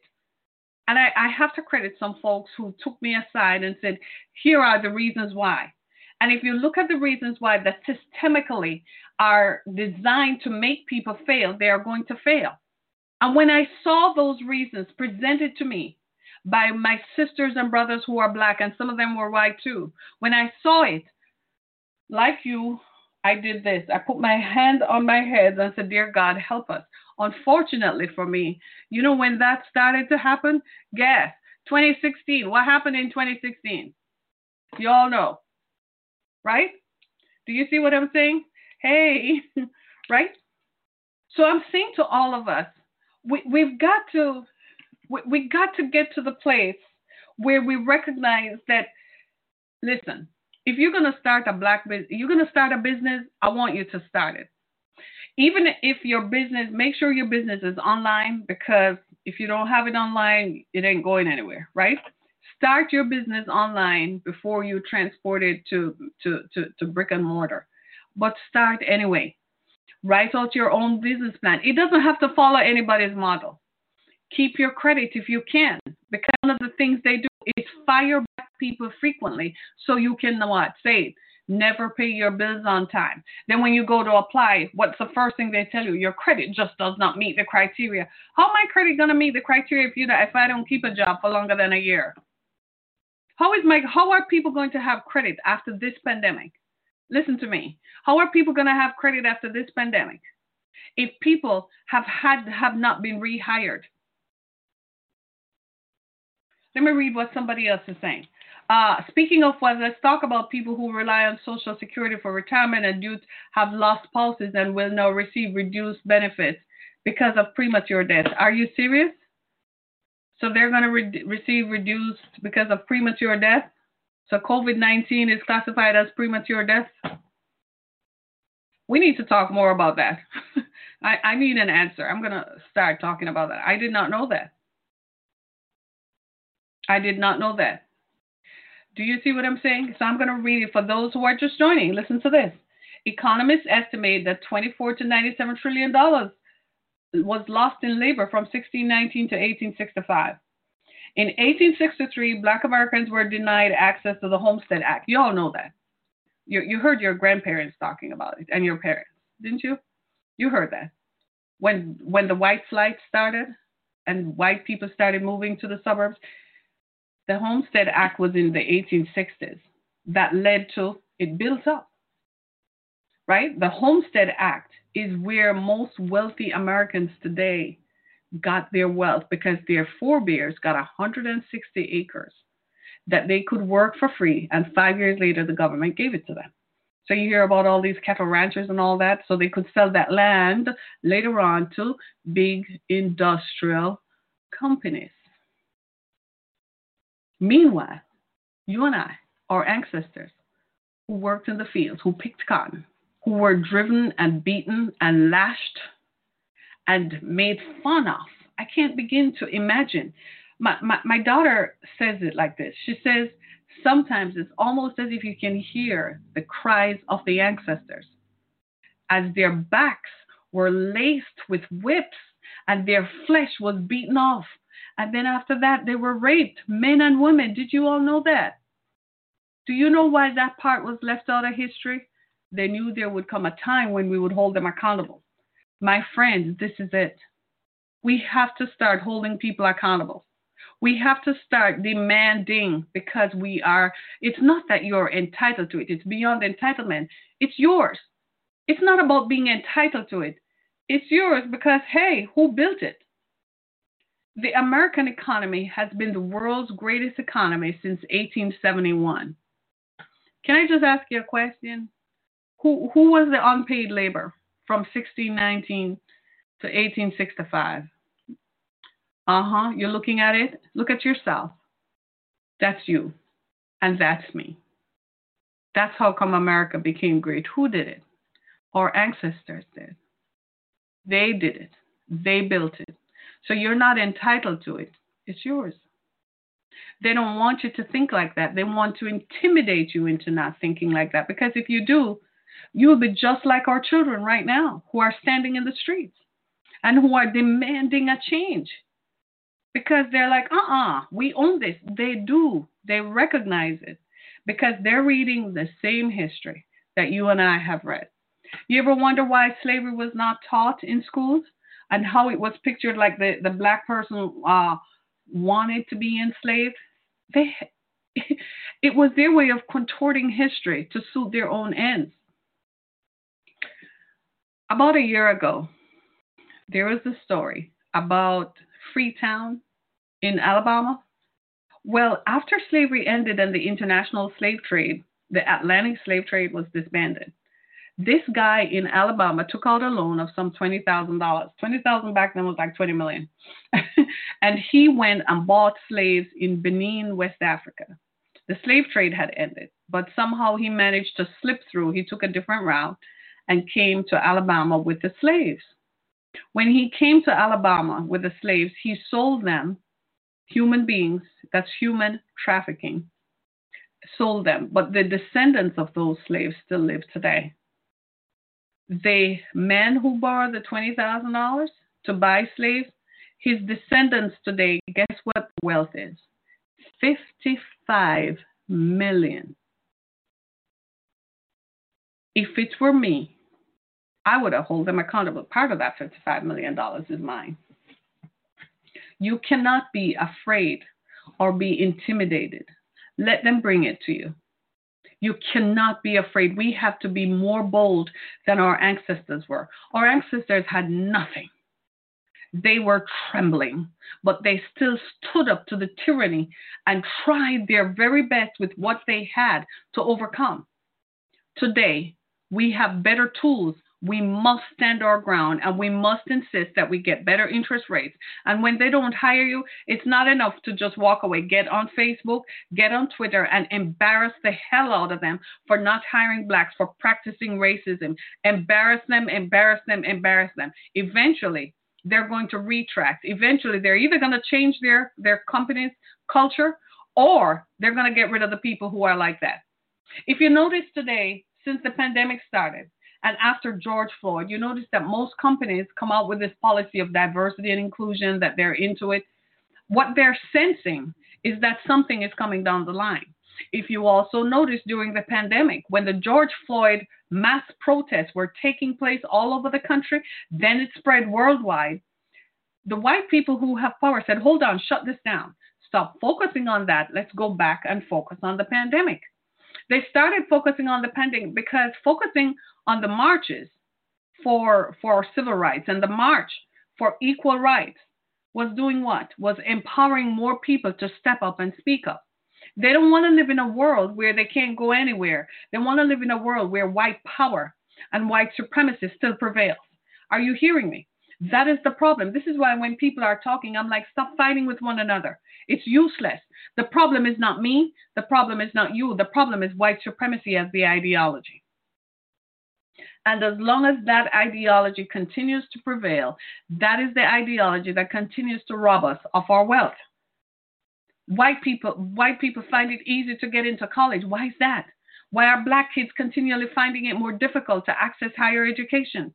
And I, I have to credit some folks who took me aside and said, here are the reasons why. And if you look at the reasons why that systemically are designed to make people fail, they are going to fail. And when I saw those reasons presented to me by my sisters and brothers who are black, and some of them were white too, when I saw it, like you, I did this. I put my hand on my head and said, Dear God, help us. Unfortunately for me, you know when that started to happen? Guess 2016. What happened in 2016? You all know right? Do you see what I'm saying? Hey, right? So I'm saying to all of us, we, we've got to we, we got to get to the place where we recognize that listen, if you're to start a black business, you're to start a business, I want you to start it. Even if your business, make sure your business is online because if you don't have it online, it ain't going anywhere, right? Start your business online before you transport it to, to, to, to brick and mortar. But start anyway. Write out your own business plan. It doesn't have to follow anybody's model. Keep your credit if you can, because one of the things they do is fire back people frequently so you can what? Say never pay your bills on time. Then when you go to apply, what's the first thing they tell you? Your credit just does not meet the criteria. How am my credit gonna meet the criteria if you if I don't keep a job for longer than a year? How is my how are people going to have credit after this pandemic? Listen to me. How are people going to have credit after this pandemic? If people have had have not been rehired. Let me read what somebody else is saying. Uh, speaking of what, let's talk about people who rely on Social Security for retirement and youth have lost spouses and will now receive reduced benefits because of premature death. Are you serious? So they're going to re- receive reduced because of premature death. So COVID 19 is classified as premature death. We need to talk more about that. I, I need an answer. I'm going to start talking about that. I did not know that. I did not know that. Do you see what I'm saying? So I'm going to read it for those who are just joining. Listen to this. Economists estimate that 24 to 97 trillion dollars was lost in labor from 1619 to 1865. In 1863, Black Americans were denied access to the Homestead Act. You all know that. You, you heard your grandparents talking about it and your parents, didn't you? You heard that. When, when the white flight started and white people started moving to the suburbs, the Homestead Act was in the 1860s. That led to it built up, right? The Homestead Act is where most wealthy Americans today got their wealth because their forebears got 160 acres that they could work for free, and five years later, the government gave it to them. So you hear about all these cattle ranchers and all that, so they could sell that land later on to big industrial companies. Meanwhile, you and I, our ancestors, who worked in the fields, who picked cotton, who were driven and beaten and lashed and made fun of. I can't begin to imagine. My, my, my daughter says it like this She says, Sometimes it's almost as if you can hear the cries of the ancestors as their backs were laced with whips and their flesh was beaten off. And then after that, they were raped, men and women. Did you all know that? Do you know why that part was left out of history? They knew there would come a time when we would hold them accountable. My friends, this is it. We have to start holding people accountable. We have to start demanding because we are, it's not that you're entitled to it, it's beyond entitlement. It's yours. It's not about being entitled to it, it's yours because, hey, who built it? The American economy has been the world's greatest economy since 1871. Can I just ask you a question? Who, was the unpaid labor from 1619 to 1865? Uh huh. You're looking at it. Look at yourself. That's you. And that's me. That's how come America became great. Who did it? Our ancestors did. They did it. They built it. So you're not entitled to it. It's yours. They don't want you to think like that. They want to intimidate you into not thinking like that. Because if you do, you will be just like our children right now who are standing in the streets and who are demanding a change. Because they're like, uh uh-uh, uh, we own this. They do. They recognize it because they're reading the same history that you and I have read. You ever wonder why slavery was not taught in schools and how it was pictured like the, the black person uh, wanted to be enslaved? They, it was their way of contorting history to suit their own ends. About a year ago, there was a story about Freetown in Alabama. Well, after slavery ended and the international slave trade, the Atlantic slave trade was disbanded. This guy in Alabama took out a loan of some twenty thousand dollars. Twenty thousand back then was like twenty million, and he went and bought slaves in Benin, West Africa. The slave trade had ended, but somehow he managed to slip through. He took a different route and came to Alabama with the slaves. When he came to Alabama with the slaves, he sold them human beings. That's human trafficking. Sold them, but the descendants of those slaves still live today the man who borrowed the $20,000 to buy slaves, his descendants today, guess what wealth is? 55 million. If it were me, I would have held them accountable. Part of that $55 million is mine. You cannot be afraid or be intimidated. Let them bring it to you. You cannot be afraid. We have to be more bold than our ancestors were. Our ancestors had nothing. They were trembling, but they still stood up to the tyranny and tried their very best with what they had to overcome. Today, we have better tools we must stand our ground and we must insist that we get better interest rates. And when they don't hire you, it's not enough to just walk away. Get on Facebook, get on Twitter, and embarrass the hell out of them for not hiring blacks, for practicing racism. Embarrass them, embarrass them, embarrass them. Eventually, they're going to retract. Eventually, they're either going to change their, their company's culture or they're going to get rid of the people who are like that. If you notice today, since the pandemic started, and after George Floyd, you notice that most companies come out with this policy of diversity and inclusion, that they're into it. What they're sensing is that something is coming down the line. If you also notice during the pandemic, when the George Floyd mass protests were taking place all over the country, then it spread worldwide. The white people who have power said, hold on, shut this down. Stop focusing on that. Let's go back and focus on the pandemic. They started focusing on the pending because focusing on the marches for for civil rights and the march for equal rights was doing what? Was empowering more people to step up and speak up. They don't want to live in a world where they can't go anywhere. They want to live in a world where white power and white supremacy still prevails. Are you hearing me? That is the problem. This is why when people are talking, I'm like, stop fighting with one another. It's useless. The problem is not me. The problem is not you. The problem is white supremacy as the ideology. And as long as that ideology continues to prevail, that is the ideology that continues to rob us of our wealth. White people, white people find it easy to get into college. Why is that? Why are black kids continually finding it more difficult to access higher education?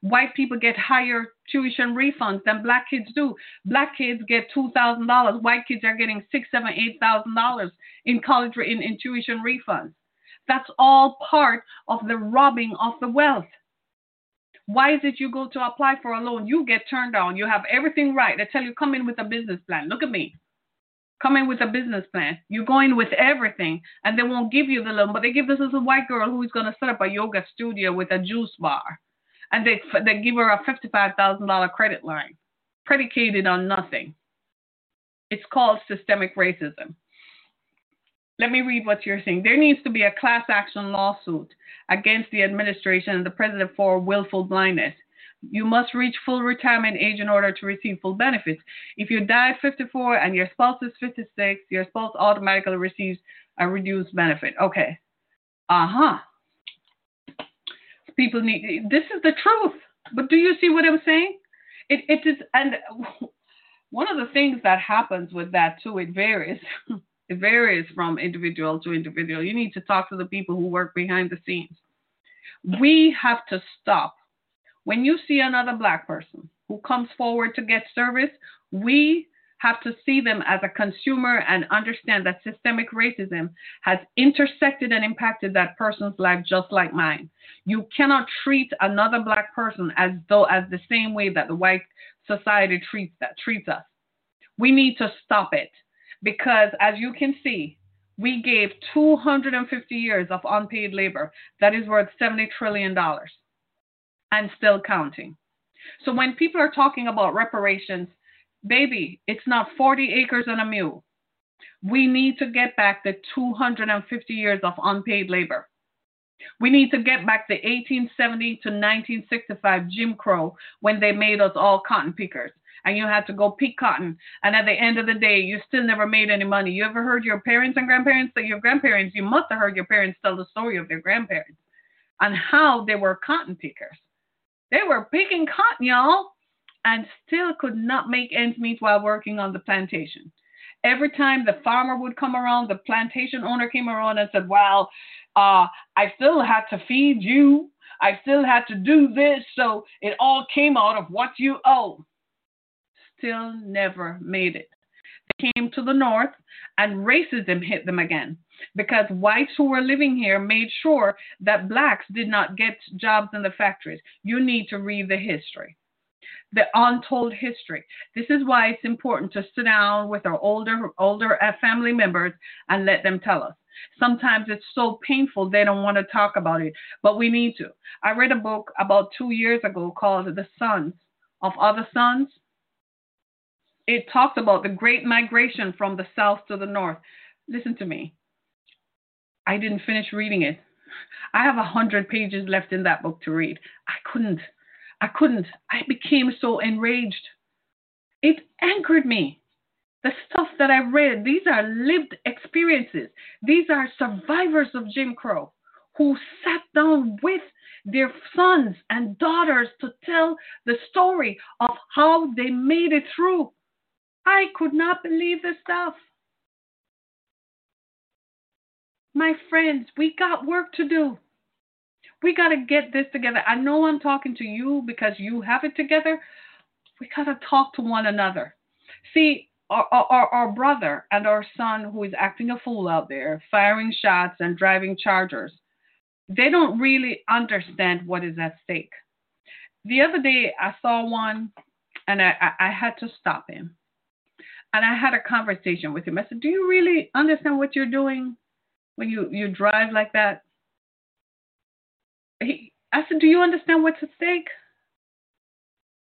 White people get higher tuition refunds than black kids do. Black kids get two thousand dollars. White kids are getting six, seven, eight thousand dollars in college in, in tuition refunds. That's all part of the robbing of the wealth. Why is it you go to apply for a loan? You get turned down. You have everything right. They tell you, come in with a business plan. Look at me. Come in with a business plan. You go in with everything, and they won't give you the loan, but they give this as a white girl who is going to set up a yoga studio with a juice bar. And they, they give her a $55,000 credit line predicated on nothing. It's called systemic racism. Let me read what you're saying. There needs to be a class action lawsuit against the administration and the president for willful blindness. You must reach full retirement age in order to receive full benefits. If you die at 54 and your spouse is 56, your spouse automatically receives a reduced benefit. Okay. Uh huh. People need this is the truth. But do you see what I'm saying? It it is and one of the things that happens with that too, it varies. it varies from individual to individual. You need to talk to the people who work behind the scenes. We have to stop. When you see another black person who comes forward to get service, we have to see them as a consumer and understand that systemic racism has intersected and impacted that person's life just like mine. You cannot treat another black person as though as the same way that the white society treats that treats us. We need to stop it because as you can see, we gave 250 years of unpaid labor that is worth 70 trillion dollars and still counting. So when people are talking about reparations, baby, it's not 40 acres and a mule. We need to get back the 250 years of unpaid labor. We need to get back the 1870 to 1965 Jim Crow when they made us all cotton pickers and you had to go pick cotton. And at the end of the day, you still never made any money. You ever heard your parents and grandparents, that your grandparents, you must have heard your parents tell the story of their grandparents and how they were cotton pickers. They were picking cotton, y'all, and still could not make ends meet while working on the plantation. Every time the farmer would come around, the plantation owner came around and said, Well, uh, I still had to feed you. I still had to do this. So it all came out of what you owe. Still never made it. They came to the north and racism hit them again because whites who were living here made sure that blacks did not get jobs in the factories. You need to read the history the untold history. This is why it's important to sit down with our older older uh, family members and let them tell us. Sometimes it's so painful they don't want to talk about it, but we need to. I read a book about two years ago called The Sons of Other Sons. It talks about the great migration from the south to the north. Listen to me. I didn't finish reading it. I have a hundred pages left in that book to read. I couldn't. I couldn't. I became so enraged. It angered me. The stuff that I read, these are lived experiences. These are survivors of Jim Crow who sat down with their sons and daughters to tell the story of how they made it through. I could not believe this stuff. My friends, we got work to do we got to get this together. I know I'm talking to you because you have it together. We got to talk to one another. See, our, our, our brother and our son who is acting a fool out there, firing shots and driving chargers, they don't really understand what is at stake. The other day, I saw one and I, I, I had to stop him. And I had a conversation with him. I said, Do you really understand what you're doing when you, you drive like that? He, I said, Do you understand what's at stake?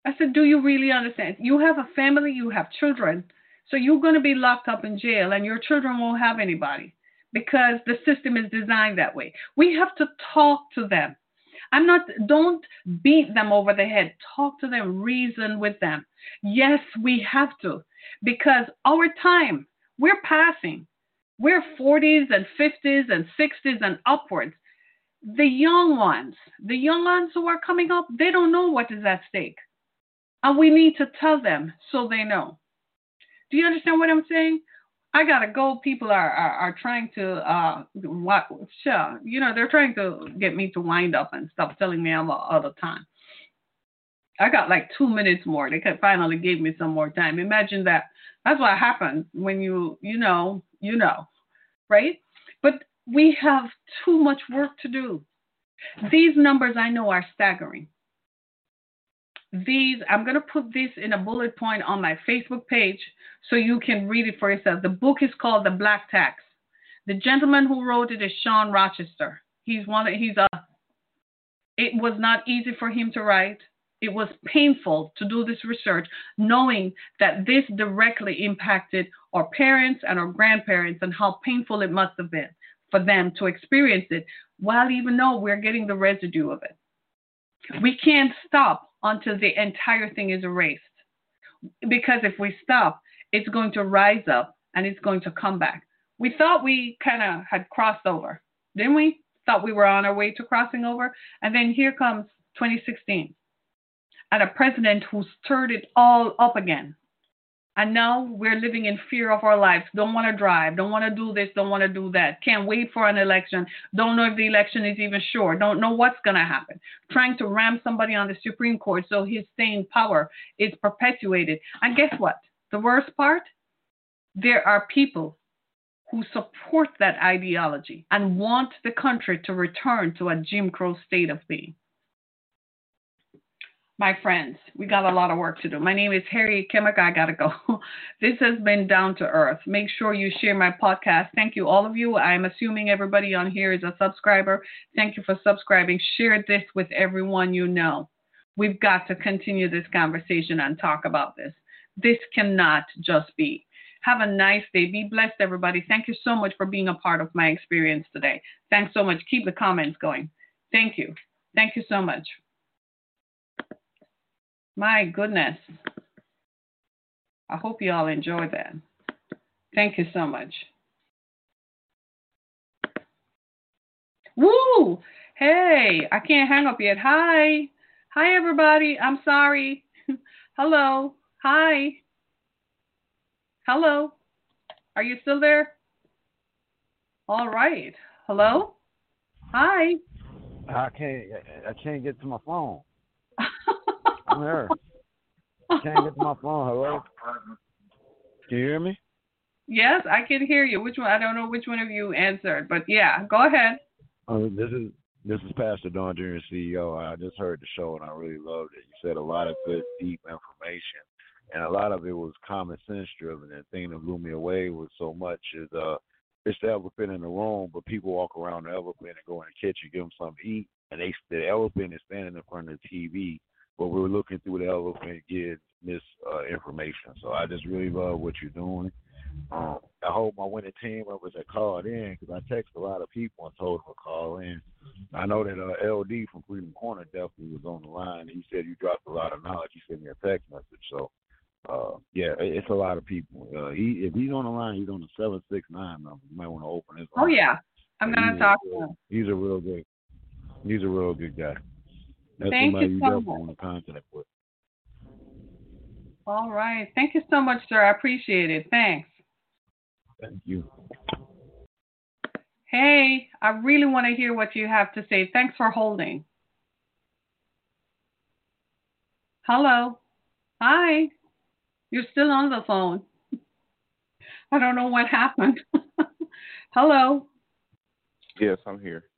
I said, Do you really understand? You have a family, you have children, so you're going to be locked up in jail, and your children won't have anybody because the system is designed that way. We have to talk to them. I'm not, don't beat them over the head. Talk to them, reason with them. Yes, we have to because our time, we're passing. We're 40s and 50s and 60s and upwards the young ones, the young ones who are coming up, they don't know what is at stake. And we need to tell them so they know. Do you understand what I'm saying? I gotta go. People are are, are trying to uh what sure, you know, they're trying to get me to wind up and stop telling me I'm out of time. I got like two minutes more. They could finally gave me some more time. Imagine that. That's what happens when you you know you know, right? But we have too much work to do. These numbers I know are staggering. These, I'm going to put this in a bullet point on my Facebook page so you can read it for yourself. The book is called The Black Tax. The gentleman who wrote it is Shawn Rochester. He's one, he's a, it was not easy for him to write. It was painful to do this research, knowing that this directly impacted our parents and our grandparents and how painful it must have been for them to experience it while even though we're getting the residue of it. We can't stop until the entire thing is erased. Because if we stop, it's going to rise up and it's going to come back. We thought we kind of had crossed over, didn't we? thought we were on our way to crossing over. And then here comes 2016 and a president who stirred it all up again. And now we're living in fear of our lives. Don't want to drive. Don't want to do this. Don't want to do that. Can't wait for an election. Don't know if the election is even sure. Don't know what's going to happen. Trying to ram somebody on the Supreme Court so his staying power is perpetuated. And guess what? The worst part? There are people who support that ideology and want the country to return to a Jim Crow state of being my friends, we got a lot of work to do. My name is Harry Kimmick. I got to go. this has been Down to Earth. Make sure you share my podcast. Thank you, all of you. I'm assuming everybody on here is a subscriber. Thank you for subscribing. Share this with everyone you know. We've got to continue this conversation and talk about this. This cannot just be. Have a nice day. Be blessed, everybody. Thank you so much for being a part of my experience today. Thanks so much. Keep the comments going. Thank you. Thank you so much. My goodness. I hope you all enjoyed that. Thank you so much. Woo! Hey, I can't hang up yet. Hi. Hi, everybody. I'm sorry. Hello. Hi. Hello. Are you still there? All right. Hello. Hi.
I can't. I can't get to my phone. I'm here. Can't get to my phone. Hello. Can you hear me?
Yes, I can hear you. Which one? I don't know which one of you answered, but yeah, go ahead.
Uh, this is this is Pastor Don Jr. CEO. I just heard the show and I really loved it. You said a lot of good, deep information, and a lot of it was common sense driven. And the thing that blew me away was so much is uh, it's the elephant in the room, but people walk around the elephant and go in the kitchen, give them something to eat, and they the elephant is standing in front of the TV but we are looking through the elephant get misinformation. Uh, information. so I just really love what you're doing. Um, I hope my winning team members that called in because I text a lot of people and told them to call in. I know that uh, LD from Freedom Corner definitely was on the line. He said you dropped a lot of knowledge. He sent me a text message. So uh, yeah, it's a lot of people. Uh, he if he's on the line, he's on the seven six nine number. You might want to open his.
Oh yeah, I'm gonna talk
to him. He's a real good. He's a real good guy.
That's Thank you so much.
want to contact with.
All right. Thank you so much, sir. I appreciate it. Thanks.
Thank you.
Hey, I really want to hear what you have to say. Thanks for holding. Hello. Hi. You're still on the phone. I don't know what happened. Hello.
Yes, I'm here.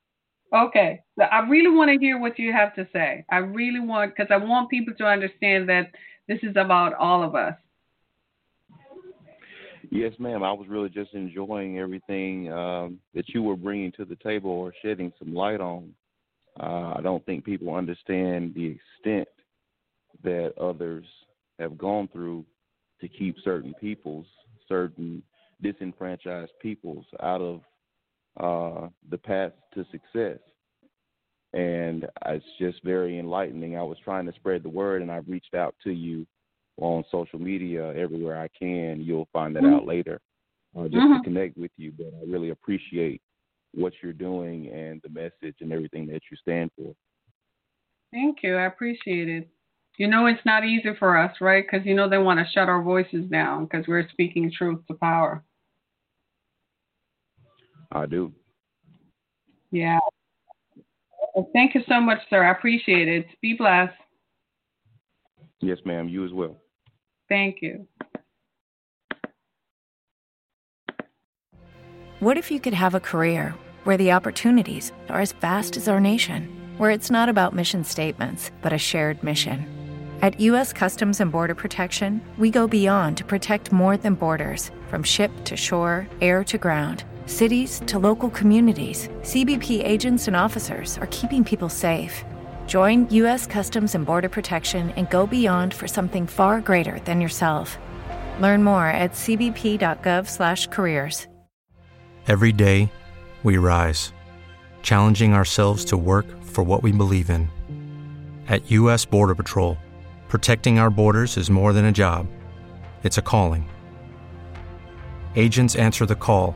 Okay. I really want to hear what you have to say. I really want, because I want people to understand that this is about all of us.
Yes, ma'am. I was really just enjoying everything um, that you were bringing to the table or shedding some light on. Uh, I don't think people understand the extent that others have gone through to keep certain peoples, certain disenfranchised peoples, out of uh, the path to success. And it's just very enlightening. I was trying to spread the word, and I've reached out to you on social media everywhere I can. You'll find that mm-hmm. out later, uh, just mm-hmm. to connect with you. But I really appreciate what you're doing and the message and everything that you stand for.
Thank you. I appreciate it. You know, it's not easy for us, right? Because, you know, they want to shut our voices down because we're speaking truth to power.
I do.
Yeah. Well, thank you so much, sir. I appreciate it. Be blessed.
Yes, ma'am. You as well.
Thank you.
What if you could have a career where the opportunities are as vast as our nation, where it's not about mission statements, but a shared mission? At U.S. Customs and Border Protection, we go beyond to protect more than borders from ship to shore, air to ground cities to local communities, CBP agents and officers are keeping people safe. Join U.S. Customs and Border Protection and go beyond for something far greater than yourself. Learn more at cbp.gov/careers.
Every day, we rise, challenging ourselves to work for what we believe in. At U.S. Border Patrol, protecting our borders is more than a job; it's a calling. Agents answer the call